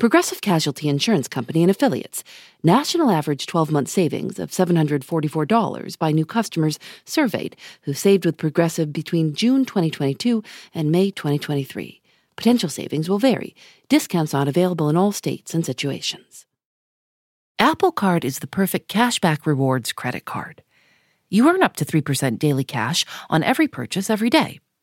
Progressive Casualty Insurance Company and Affiliates. National average 12 month savings of $744 by new customers surveyed who saved with Progressive between June 2022 and May 2023. Potential savings will vary. Discounts not available in all states and situations. Apple Card is the perfect cashback rewards credit card. You earn up to 3% daily cash on every purchase every day.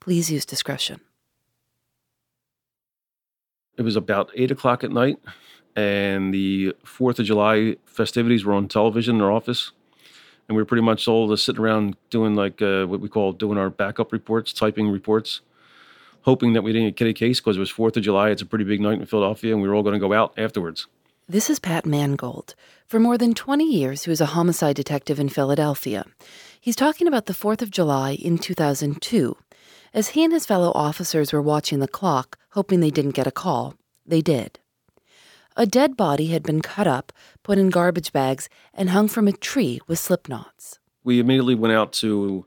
Please use discretion. It was about eight o'clock at night, and the Fourth of July festivities were on television in our office, and we were pretty much all just sitting around doing like uh, what we call doing our backup reports, typing reports, hoping that we didn't get a case because it was Fourth of July. It's a pretty big night in Philadelphia, and we were all going to go out afterwards. This is Pat Mangold. For more than 20 years, he was a homicide detective in Philadelphia. He's talking about the 4th of July in 2002. As he and his fellow officers were watching the clock, hoping they didn't get a call, they did. A dead body had been cut up, put in garbage bags, and hung from a tree with slip knots. We immediately went out to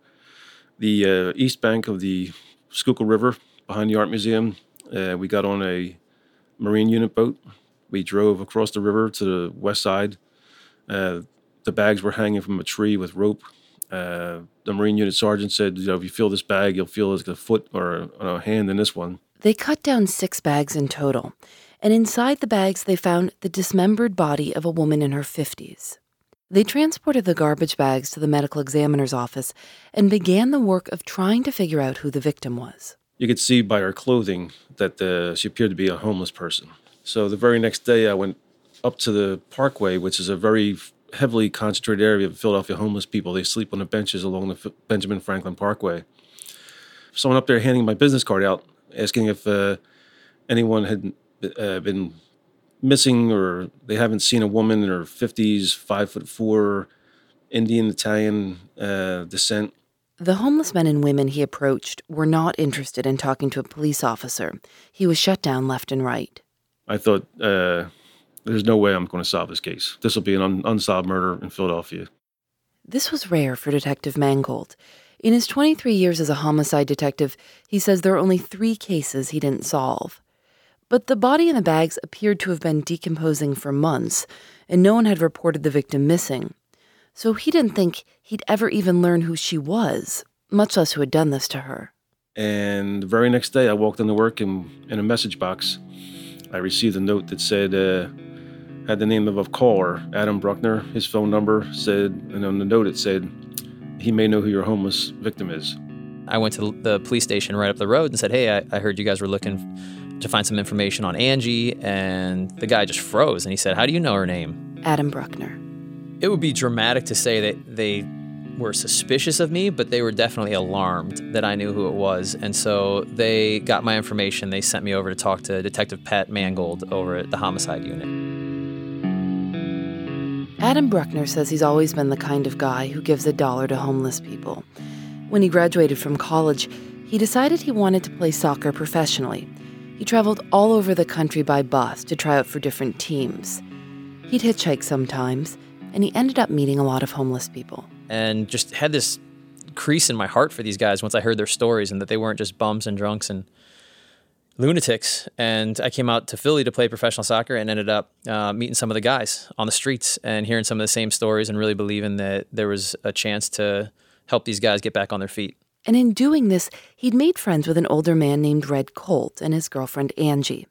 the uh, east bank of the Schuylkill River behind the Art Museum. Uh, we got on a Marine unit boat we drove across the river to the west side. Uh, the bags were hanging from a tree with rope. Uh, the Marine unit sergeant said, "You know, if you feel this bag, you'll feel like a foot or a, a hand in this one." They cut down six bags in total, and inside the bags they found the dismembered body of a woman in her fifties. They transported the garbage bags to the medical examiner's office and began the work of trying to figure out who the victim was. You could see by her clothing that uh, she appeared to be a homeless person. So the very next day, I went up to the Parkway, which is a very heavily concentrated area of Philadelphia homeless people. They sleep on the benches along the F- Benjamin Franklin Parkway. Someone up there handing my business card out, asking if uh, anyone had uh, been missing or they haven't seen a woman in her 50s, five foot four, Indian Italian uh, descent. The homeless men and women he approached were not interested in talking to a police officer. He was shut down left and right. I thought, uh, there's no way I'm going to solve this case. This will be an un- unsolved murder in Philadelphia. This was rare for Detective Mangold. In his 23 years as a homicide detective, he says there are only three cases he didn't solve. But the body in the bags appeared to have been decomposing for months, and no one had reported the victim missing. So he didn't think he'd ever even learn who she was, much less who had done this to her. And the very next day, I walked into work and in a message box I received a note that said, uh, had the name of a caller, Adam Bruckner. His phone number said, and on the note it said, he may know who your homeless victim is. I went to the police station right up the road and said, hey, I, I heard you guys were looking to find some information on Angie. And the guy just froze and he said, how do you know her name? Adam Bruckner. It would be dramatic to say that they were suspicious of me, but they were definitely alarmed that I knew who it was. And so they got my information. They sent me over to talk to Detective Pat Mangold over at the homicide unit. Adam Bruckner says he's always been the kind of guy who gives a dollar to homeless people. When he graduated from college, he decided he wanted to play soccer professionally. He traveled all over the country by bus to try out for different teams. He'd hitchhike sometimes, and he ended up meeting a lot of homeless people and just had this crease in my heart for these guys once I heard their stories and that they weren't just bums and drunks and lunatics. And I came out to Philly to play professional soccer and ended up uh, meeting some of the guys on the streets and hearing some of the same stories and really believing that there was a chance to help these guys get back on their feet. And in doing this, he'd made friends with an older man named Red Colt and his girlfriend Angie.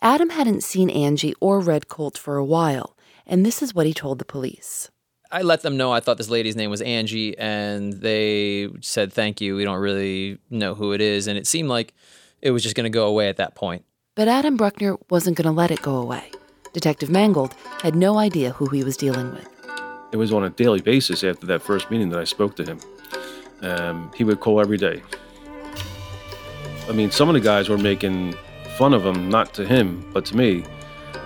Adam hadn't seen Angie or Red Colt for a while, and this is what he told the police. I let them know I thought this lady's name was Angie, and they said thank you. We don't really know who it is, and it seemed like it was just going to go away at that point. But Adam Bruckner wasn't going to let it go away. Detective Mangold had no idea who he was dealing with. It was on a daily basis after that first meeting that I spoke to him. Um, he would call every day. I mean, some of the guys were making fun of him, not to him, but to me.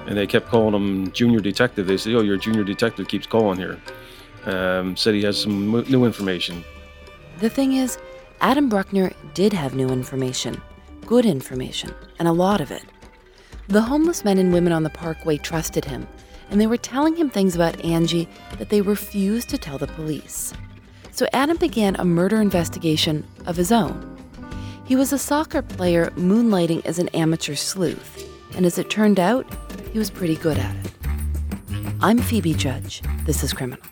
And they kept calling him junior detective. They said, "Oh, your junior detective keeps calling here." Um, said he has some new information. The thing is, Adam Bruckner did have new information, good information, and a lot of it. The homeless men and women on the parkway trusted him, and they were telling him things about Angie that they refused to tell the police. So Adam began a murder investigation of his own. He was a soccer player moonlighting as an amateur sleuth, and as it turned out, he was pretty good at it. I'm Phoebe Judge. This is Criminal.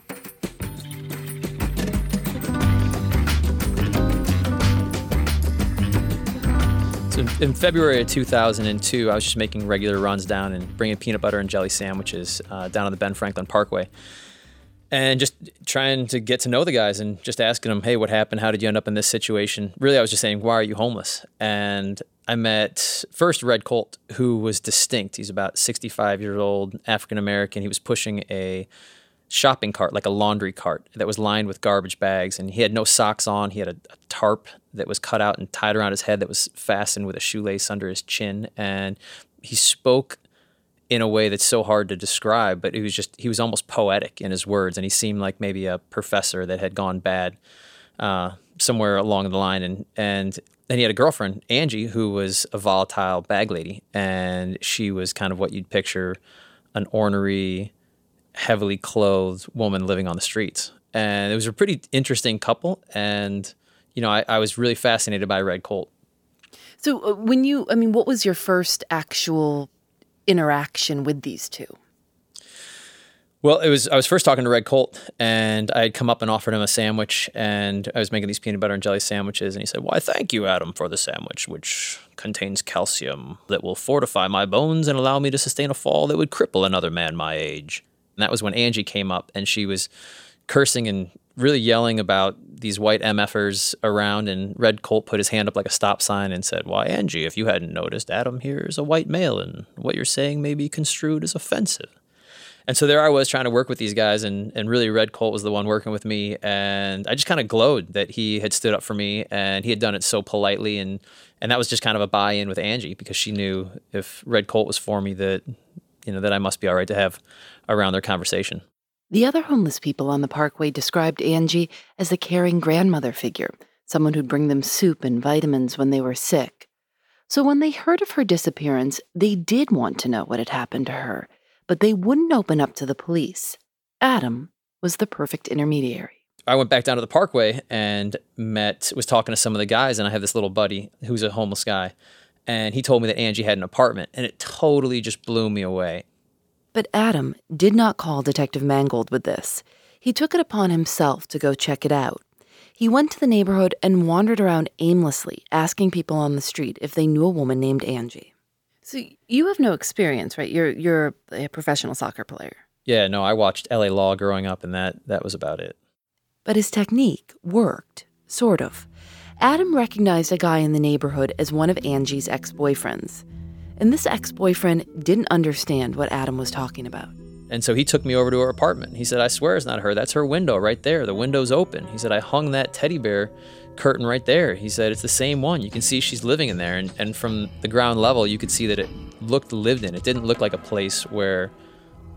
So in February of 2002, I was just making regular runs down and bringing peanut butter and jelly sandwiches uh, down on the Ben Franklin Parkway and just trying to get to know the guys and just asking them, hey, what happened? How did you end up in this situation? Really, I was just saying, why are you homeless? And I met first Red Colt, who was distinct. He's about 65 years old, African American. He was pushing a shopping cart, like a laundry cart, that was lined with garbage bags. And he had no socks on. He had a, a tarp that was cut out and tied around his head that was fastened with a shoelace under his chin. And he spoke in a way that's so hard to describe, but he was just he was almost poetic in his words, and he seemed like maybe a professor that had gone bad uh, somewhere along the line, and and then he had a girlfriend, Angie, who was a volatile bag lady, and she was kind of what you'd picture an ornery, heavily clothed woman living on the streets, and it was a pretty interesting couple, and you know I, I was really fascinated by Red Colt. So uh, when you, I mean, what was your first actual interaction with these two? Well, it was I was first talking to Red Colt, and I had come up and offered him a sandwich, and I was making these peanut butter and jelly sandwiches, and he said, "Why, thank you, Adam, for the sandwich, which contains calcium that will fortify my bones and allow me to sustain a fall that would cripple another man my age." And that was when Angie came up, and she was cursing and really yelling about these white MFers around, and Red Colt put his hand up like a stop sign and said, Why, Angie, if you hadn't noticed, Adam here is a white male, and what you're saying may be construed as offensive. And so there I was trying to work with these guys, and, and really Red Colt was the one working with me. And I just kind of glowed that he had stood up for me and he had done it so politely. And, and that was just kind of a buy in with Angie because she knew if Red Colt was for me that, you know, that I must be all right to have around their conversation. The other homeless people on the parkway described Angie as a caring grandmother figure, someone who'd bring them soup and vitamins when they were sick. So when they heard of her disappearance, they did want to know what had happened to her, but they wouldn't open up to the police. Adam was the perfect intermediary. I went back down to the parkway and met, was talking to some of the guys, and I have this little buddy who's a homeless guy. And he told me that Angie had an apartment, and it totally just blew me away. But Adam did not call Detective Mangold with this. He took it upon himself to go check it out. He went to the neighborhood and wandered around aimlessly, asking people on the street if they knew a woman named Angie. So you have no experience, right? You're you're a professional soccer player. Yeah, no, I watched LA Law growing up and that that was about it. But his technique worked, sort of. Adam recognized a guy in the neighborhood as one of Angie's ex-boyfriends. And this ex boyfriend didn't understand what Adam was talking about. And so he took me over to her apartment. He said, I swear it's not her. That's her window right there. The window's open. He said, I hung that teddy bear curtain right there. He said, It's the same one. You can see she's living in there. And, and from the ground level, you could see that it looked lived in. It didn't look like a place where,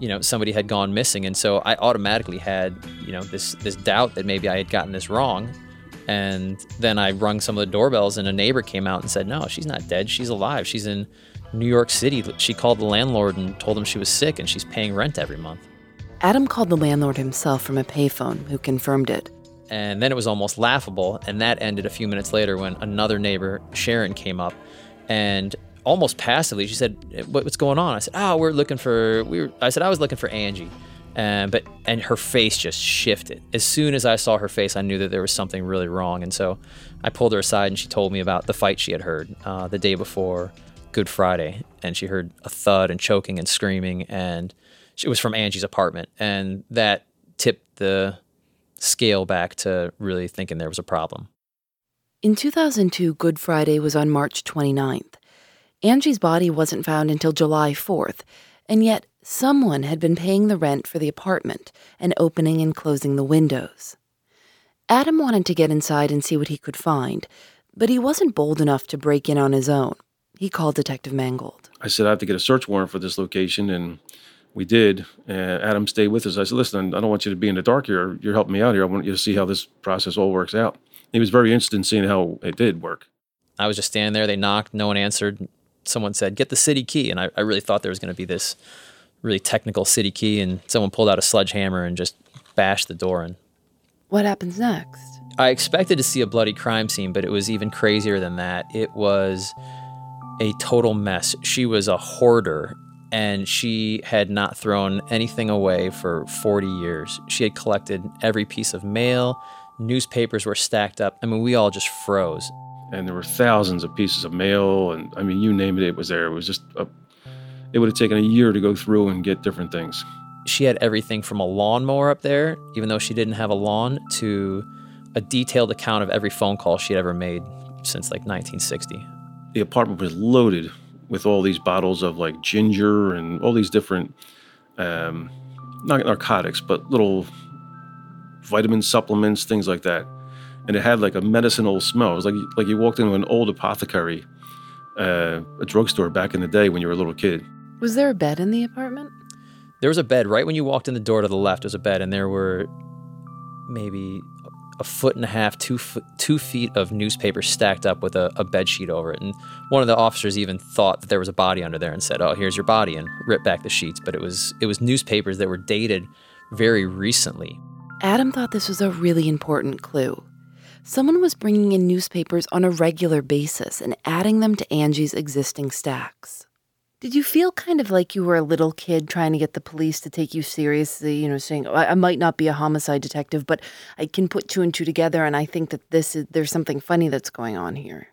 you know, somebody had gone missing. And so I automatically had, you know, this, this doubt that maybe I had gotten this wrong. And then I rung some of the doorbells, and a neighbor came out and said, No, she's not dead. She's alive. She's in New York City. She called the landlord and told him she was sick and she's paying rent every month. Adam called the landlord himself from a payphone, who confirmed it. And then it was almost laughable, and that ended a few minutes later when another neighbor, Sharon, came up and almost passively she said, "What's going on?" I said, "Oh, we're looking for we were." I said, "I was looking for Angie." And but and her face just shifted. As soon as I saw her face, I knew that there was something really wrong, and so I pulled her aside and she told me about the fight she had heard uh, the day before Good Friday, and she heard a thud and choking and screaming, and it was from Angie's apartment, and that tipped the scale back to really thinking there was a problem. In 2002, Good Friday was on March 29th. Angie's body wasn't found until July 4th, and yet someone had been paying the rent for the apartment and opening and closing the windows. Adam wanted to get inside and see what he could find, but he wasn't bold enough to break in on his own. He called Detective Mangold. I said, I have to get a search warrant for this location, and we did. And Adam stayed with us. I said, listen, I don't want you to be in the dark here. You're helping me out here. I want you to see how this process all works out. He was very interested in seeing how it did work. I was just standing there. They knocked. No one answered. Someone said, get the city key. And I, I really thought there was going to be this really technical city key. And someone pulled out a sledgehammer and just bashed the door in. What happens next? I expected to see a bloody crime scene, but it was even crazier than that. It was a total mess. She was a hoarder and she had not thrown anything away for 40 years. She had collected every piece of mail, newspapers were stacked up. I mean, we all just froze. And there were thousands of pieces of mail, and I mean, you name it, it was there. It was just, a, it would have taken a year to go through and get different things. She had everything from a lawnmower up there, even though she didn't have a lawn, to a detailed account of every phone call she had ever made since like 1960. The apartment was loaded with all these bottles of like ginger and all these different, um, not narcotics, but little vitamin supplements, things like that. And it had like a medicinal smell. It was like like you walked into an old apothecary, uh, a drugstore back in the day when you were a little kid. Was there a bed in the apartment? There was a bed right when you walked in the door to the left. Was a bed, and there were maybe a foot and a half, two foot, two feet of newspaper stacked up with a, a bed sheet over it. And one of the officers even thought that there was a body under there and said, "Oh, here's your body," and ripped back the sheets. But it was it was newspapers that were dated very recently. Adam thought this was a really important clue. Someone was bringing in newspapers on a regular basis and adding them to Angie's existing stacks. Did you feel kind of like you were a little kid trying to get the police to take you seriously? You know, saying, I, might not be a homicide detective, but I can put two and two together, and I think that this is there's something funny that's going on here.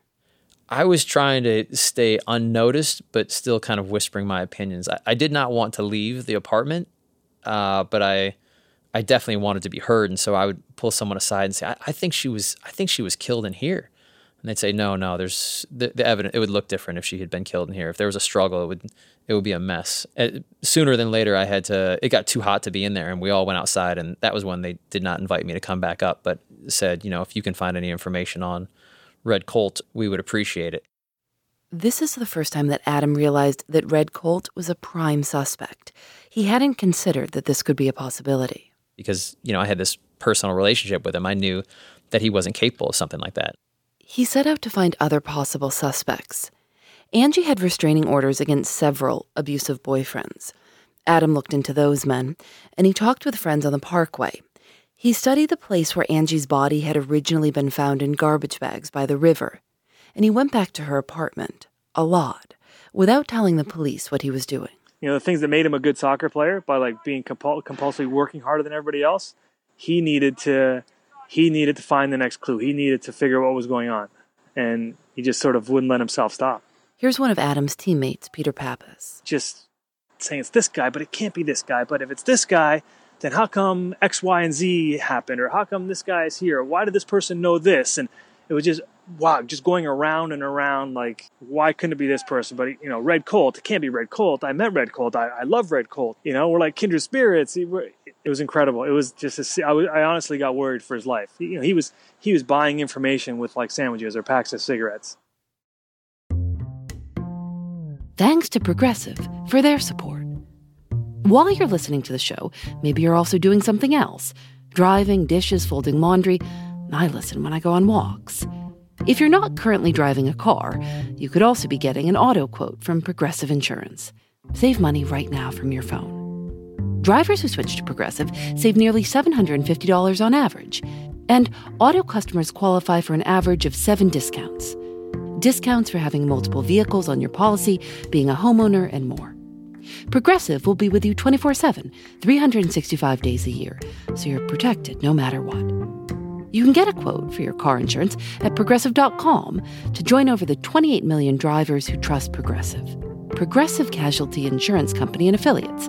I was trying to stay unnoticed, but still kind of whispering my opinions. I, I did not want to leave the apartment, uh, but I I definitely wanted to be heard, and so I would pull someone aside and say, I, I think she was, I think she was killed in here. And they'd say, no, no, there's the, the evidence. It would look different if she had been killed in here. If there was a struggle, it would, it would be a mess. Uh, sooner than later, I had to. It got too hot to be in there, and we all went outside. And that was when they did not invite me to come back up, but said, you know, if you can find any information on Red Colt, we would appreciate it. This is the first time that Adam realized that Red Colt was a prime suspect. He hadn't considered that this could be a possibility because, you know, I had this personal relationship with him. I knew that he wasn't capable of something like that. He set out to find other possible suspects. Angie had restraining orders against several abusive boyfriends. Adam looked into those men, and he talked with friends on the parkway. He studied the place where Angie's body had originally been found in garbage bags by the river, and he went back to her apartment, a lot, without telling the police what he was doing you know the things that made him a good soccer player by like being compul- compulsively working harder than everybody else he needed to he needed to find the next clue he needed to figure out what was going on and he just sort of wouldn't let himself stop here's one of adam's teammates peter pappas just saying it's this guy but it can't be this guy but if it's this guy then how come x y and z happened or how come this guy is here why did this person know this and it was just wow, just going around and around like, why couldn't it be this person? But you know, Red Colt, it can't be Red Colt. I met Red Colt. I, I love Red Colt. You know, we're like kindred spirits. It, was incredible. It was just, a, I, was, I honestly got worried for his life. You know, he was he was buying information with like sandwiches or packs of cigarettes. Thanks to Progressive for their support. While you're listening to the show, maybe you're also doing something else driving, dishes, folding laundry. I listen when I go on walks. If you're not currently driving a car, you could also be getting an auto quote from Progressive Insurance. Save money right now from your phone. Drivers who switch to Progressive save nearly $750 on average, and auto customers qualify for an average of seven discounts. Discounts for having multiple vehicles on your policy, being a homeowner, and more. Progressive will be with you 24 7, 365 days a year, so you're protected no matter what. You can get a quote for your car insurance at progressive.com to join over the 28 million drivers who trust Progressive. Progressive Casualty Insurance Company and Affiliates.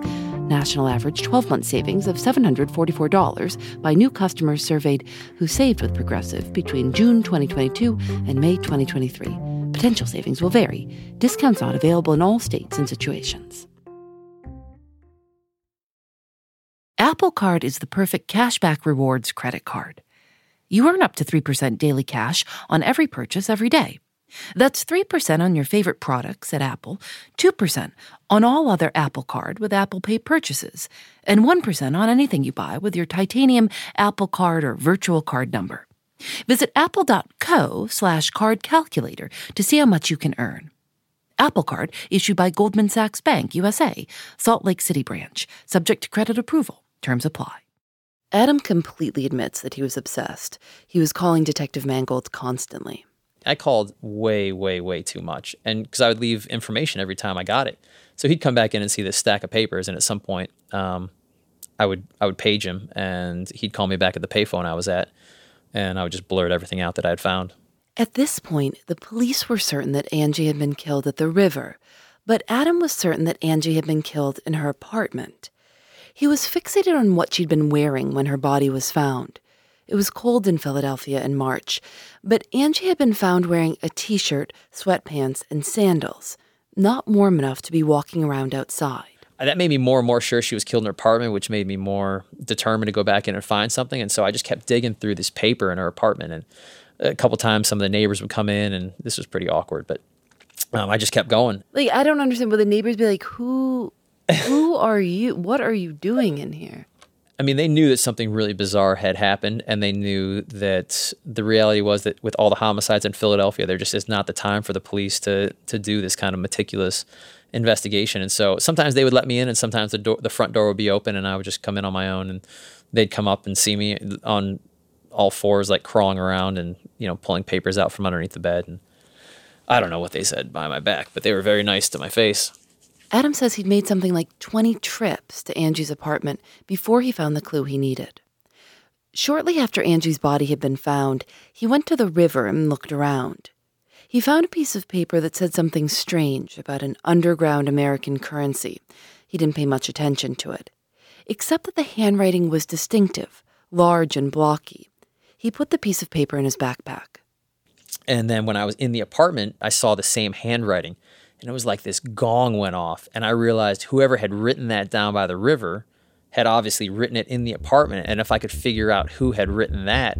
National average 12 month savings of $744 by new customers surveyed who saved with Progressive between June 2022 and May 2023. Potential savings will vary. Discounts not available in all states and situations. Apple Card is the perfect cashback rewards credit card. You earn up to 3% daily cash on every purchase every day. That's 3% on your favorite products at Apple, 2% on all other Apple Card with Apple Pay purchases, and 1% on anything you buy with your titanium Apple Card or virtual card number. Visit apple.co slash card calculator to see how much you can earn. Apple Card issued by Goldman Sachs Bank USA, Salt Lake City branch, subject to credit approval. Terms apply. Adam completely admits that he was obsessed. He was calling Detective Mangold constantly. I called way, way, way too much. And because I would leave information every time I got it. So he'd come back in and see this stack of papers. And at some point, um, I would I would page him and he'd call me back at the payphone I was at. And I would just blurt everything out that I had found. At this point, the police were certain that Angie had been killed at the river, but Adam was certain that Angie had been killed in her apartment. He was fixated on what she'd been wearing when her body was found. It was cold in Philadelphia in March, but Angie had been found wearing a t shirt, sweatpants, and sandals, not warm enough to be walking around outside. That made me more and more sure she was killed in her apartment, which made me more determined to go back in and find something. And so I just kept digging through this paper in her apartment. And a couple times, some of the neighbors would come in, and this was pretty awkward, but um, I just kept going. Like, I don't understand. Would the neighbors be like, who who are you? What are you doing in here? I mean, they knew that something really bizarre had happened, and they knew that the reality was that with all the homicides in Philadelphia, there just is not the time for the police to to do this kind of meticulous investigation. And so sometimes they would let me in, and sometimes the door, the front door would be open, and I would just come in on my own, and they'd come up and see me on all fours, like crawling around and you know pulling papers out from underneath the bed. And I don't know what they said behind my back, but they were very nice to my face. Adam says he'd made something like 20 trips to Angie's apartment before he found the clue he needed. Shortly after Angie's body had been found, he went to the river and looked around. He found a piece of paper that said something strange about an underground American currency. He didn't pay much attention to it, except that the handwriting was distinctive, large and blocky. He put the piece of paper in his backpack. And then when I was in the apartment, I saw the same handwriting and it was like this gong went off and i realized whoever had written that down by the river had obviously written it in the apartment. And if i could figure out who had written that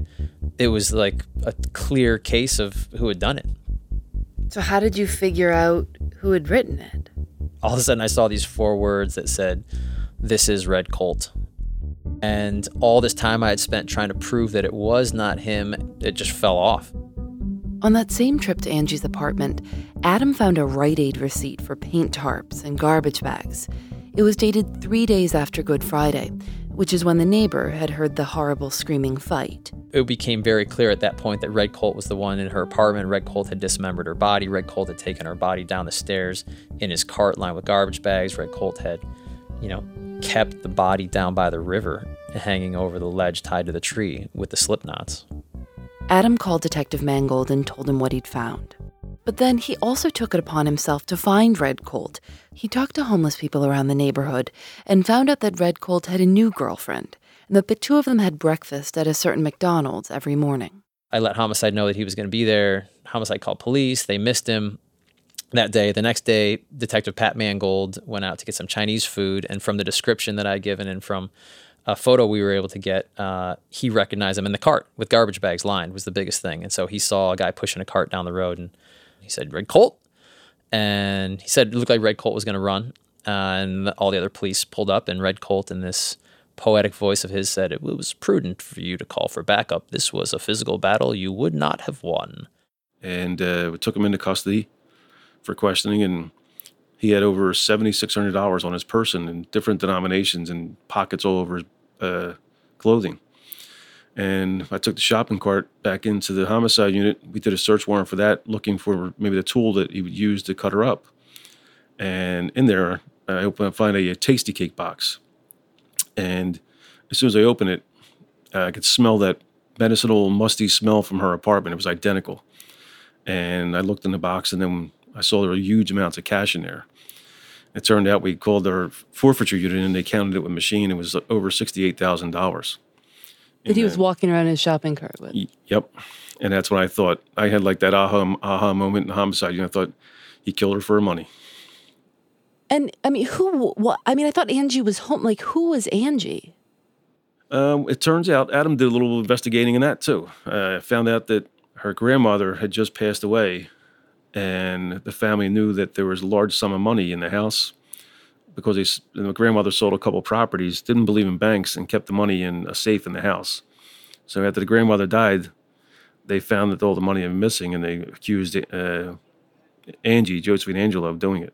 it was like a clear case of who had done it. So how did you figure out who had written it? All of a sudden i saw these four words that said this is red colt. And all this time i had spent trying to prove that it was not him it just fell off on that same trip to Angie's apartment, Adam found a Rite Aid receipt for paint tarps and garbage bags. It was dated three days after Good Friday, which is when the neighbor had heard the horrible screaming fight. It became very clear at that point that Red Colt was the one in her apartment. Red Colt had dismembered her body. Red Colt had taken her body down the stairs in his cart lined with garbage bags. Red Colt had, you know, kept the body down by the river, hanging over the ledge tied to the tree with the slip knots. Adam called Detective Mangold and told him what he'd found. But then he also took it upon himself to find Red Colt. He talked to homeless people around the neighborhood and found out that Red Colt had a new girlfriend and that the two of them had breakfast at a certain McDonald's every morning. I let Homicide know that he was going to be there. Homicide called police. They missed him that day. The next day, Detective Pat Mangold went out to get some Chinese food. And from the description that I'd given and from a photo we were able to get, uh, he recognized him in the cart with garbage bags lined was the biggest thing. And so he saw a guy pushing a cart down the road and he said, Red Colt. And he said it looked like Red Colt was going to run. Uh, and all the other police pulled up, and Red Colt, in this poetic voice of his, said, It was prudent for you to call for backup. This was a physical battle you would not have won. And uh, we took him into custody for questioning, and he had over seventy six hundred dollars on his person in different denominations and pockets all over his uh, clothing. And I took the shopping cart back into the homicide unit. We did a search warrant for that, looking for maybe the tool that he would use to cut her up. And in there, I open, I find a, a Tastykake box. And as soon as I open it, uh, I could smell that medicinal, musty smell from her apartment. It was identical. And I looked in the box, and then I saw there were huge amounts of cash in there. It turned out we called our forfeiture unit and they counted it with machine. It was over sixty-eight thousand dollars. That he was walking around in his shopping cart with. Yep, and that's when I thought I had like that aha aha moment in homicide. You know, I thought he killed her for her money. And I mean, who? What? I mean, I thought Angie was home. Like, who was Angie? Um, it turns out Adam did a little investigating in that too. Uh, found out that her grandmother had just passed away, and the family knew that there was a large sum of money in the house because they, the grandmother sold a couple properties, didn't believe in banks, and kept the money in a safe in the house. So after the grandmother died, they found that all the money had been missing, and they accused uh, Angie, Josephine Angelo, of doing it.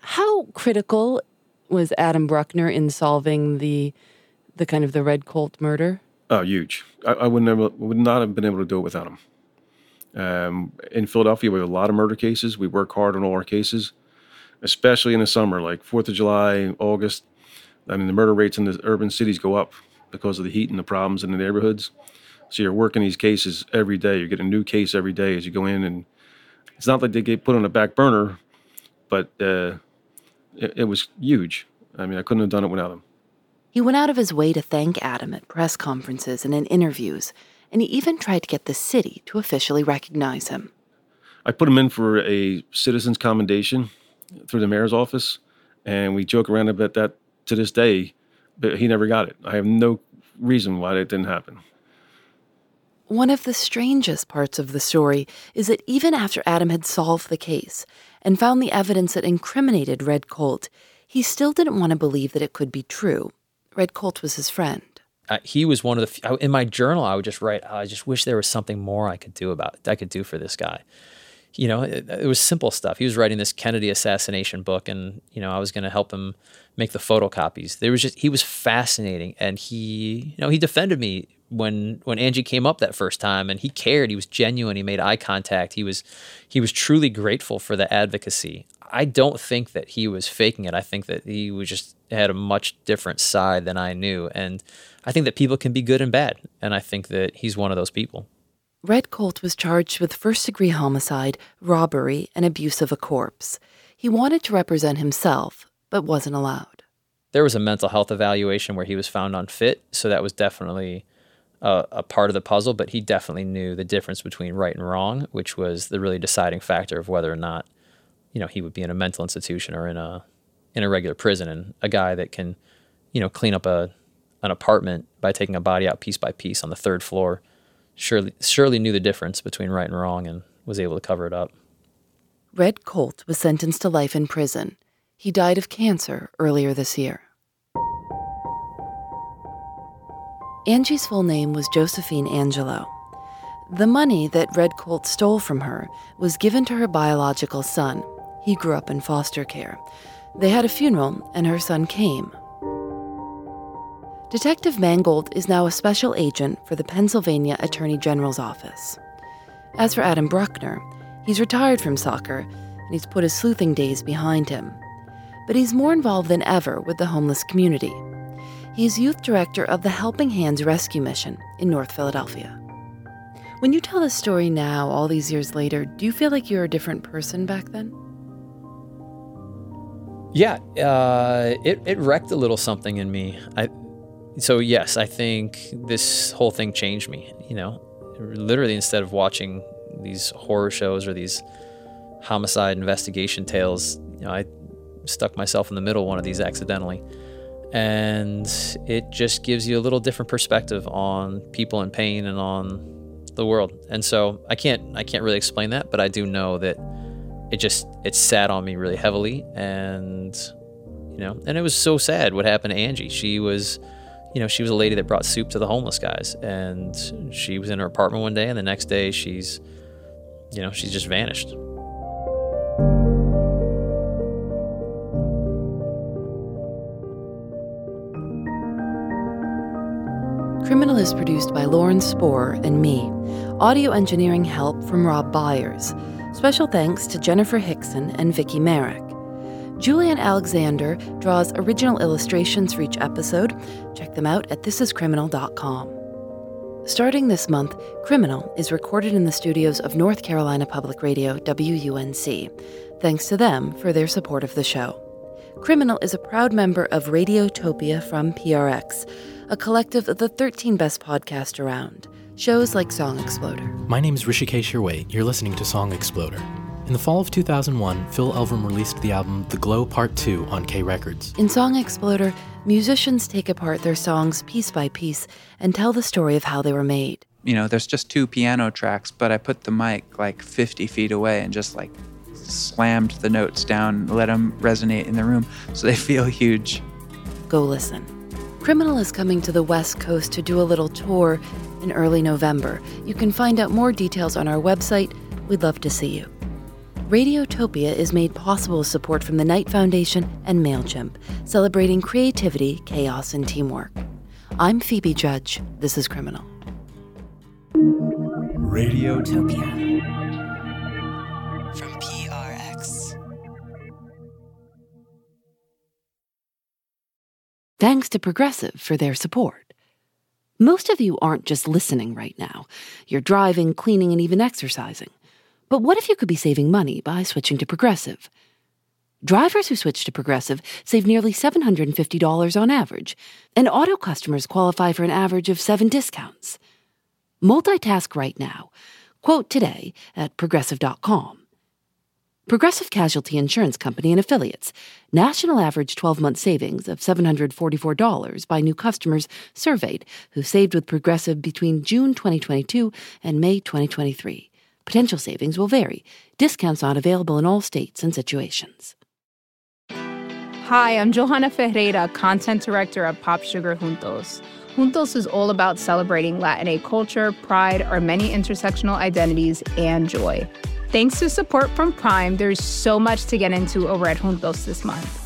How critical was Adam Bruckner in solving the the kind of the Red Colt murder? Oh, huge! I, I would never would not have been able to do it without him. Um, in Philadelphia, we have a lot of murder cases. We work hard on all our cases, especially in the summer, like Fourth of July, August. I mean, the murder rates in the urban cities go up because of the heat and the problems in the neighborhoods. So you're working these cases every day. You get a new case every day as you go in, and it's not like they get put on a back burner, but uh, it, it was huge. I mean, I couldn't have done it without him. He went out of his way to thank Adam at press conferences and in interviews, and he even tried to get the city to officially recognize him. I put him in for a citizen's commendation through the mayor's office, and we joke around about that to this day, but he never got it. I have no reason why that didn't happen. One of the strangest parts of the story is that even after Adam had solved the case and found the evidence that incriminated Red Colt, he still didn't want to believe that it could be true. Red Colt was his friend. He was one of the. In my journal, I would just write, oh, "I just wish there was something more I could do about. I could do for this guy." You know, it, it was simple stuff. He was writing this Kennedy assassination book, and you know, I was going to help him make the photocopies. There was just he was fascinating, and he, you know, he defended me when when Angie came up that first time and he cared he was genuine he made eye contact he was he was truly grateful for the advocacy I don't think that he was faking it I think that he was just had a much different side than I knew and I think that people can be good and bad and I think that he's one of those people. Red Colt was charged with first degree homicide robbery and abuse of a corpse. He wanted to represent himself but wasn't allowed. There was a mental health evaluation where he was found unfit so that was definitely a, a, part of the puzzle, but he definitely knew the difference between right and wrong, which was the really deciding factor of whether or not, you know, he would be in a mental institution or in a in a regular prison. And a guy that can, you know, clean up a an apartment by taking a body out piece by piece on the third floor, surely surely knew the difference between right and wrong and was able to cover it up. Red Colt was sentenced to life in prison. He died of cancer earlier this year. Angie's full name was Josephine Angelo. The money that Red Colt stole from her was given to her biological son. He grew up in foster care. They had a funeral, and her son came. Detective Mangold is now a special agent for the Pennsylvania Attorney General's office. As for Adam Bruckner, he's retired from soccer and he's put his sleuthing days behind him. But he's more involved than ever with the homeless community. He's youth director of the Helping Hands Rescue Mission in North Philadelphia. When you tell this story now, all these years later, do you feel like you're a different person back then? Yeah, uh, it it wrecked a little something in me. I, so yes, I think this whole thing changed me. You know, literally instead of watching these horror shows or these homicide investigation tales, you know, I stuck myself in the middle of one of these accidentally and it just gives you a little different perspective on people in pain and on the world. And so I can't I can't really explain that, but I do know that it just it sat on me really heavily and you know, and it was so sad what happened to Angie. She was you know, she was a lady that brought soup to the homeless guys and she was in her apartment one day and the next day she's you know, she's just vanished. Criminal is produced by Lauren Spohr and me. Audio engineering help from Rob Byers. Special thanks to Jennifer Hickson and Vicki Merrick. Julian Alexander draws original illustrations for each episode. Check them out at thisiscriminal.com. Starting this month, Criminal is recorded in the studios of North Carolina Public Radio, WUNC. Thanks to them for their support of the show. Criminal is a proud member of Radiotopia from PRX, a collective of the 13 best podcasts around, shows like Song Exploder. My name is Hrishikesh Hirway. You're listening to Song Exploder. In the fall of 2001, Phil Elverum released the album The Glow Part 2 on K Records. In Song Exploder, musicians take apart their songs piece by piece and tell the story of how they were made. You know, there's just two piano tracks, but I put the mic like 50 feet away and just like slammed the notes down, let them resonate in the room so they feel huge. Go listen. Criminal is coming to the West Coast to do a little tour in early November. You can find out more details on our website. We'd love to see you. Radiotopia is made possible with support from the Knight Foundation and MailChimp, celebrating creativity, chaos, and teamwork. I'm Phoebe Judge. This is Criminal. Radiotopia from PRX. Thanks to Progressive for their support. Most of you aren't just listening right now, you're driving, cleaning, and even exercising. But what if you could be saving money by switching to Progressive? Drivers who switch to Progressive save nearly $750 on average, and auto customers qualify for an average of seven discounts. Multitask right now. Quote today at progressive.com. Progressive Casualty Insurance Company and Affiliates. National average 12 month savings of $744 by new customers surveyed who saved with Progressive between June 2022 and May 2023. Potential savings will vary. Discounts not available in all states and situations. Hi, I'm Johanna Ferreira, content director of Pop Sugar Juntos. Juntos is all about celebrating Latin culture, pride, our many intersectional identities, and joy. Thanks to support from Prime, there's so much to get into over at Juntos this month.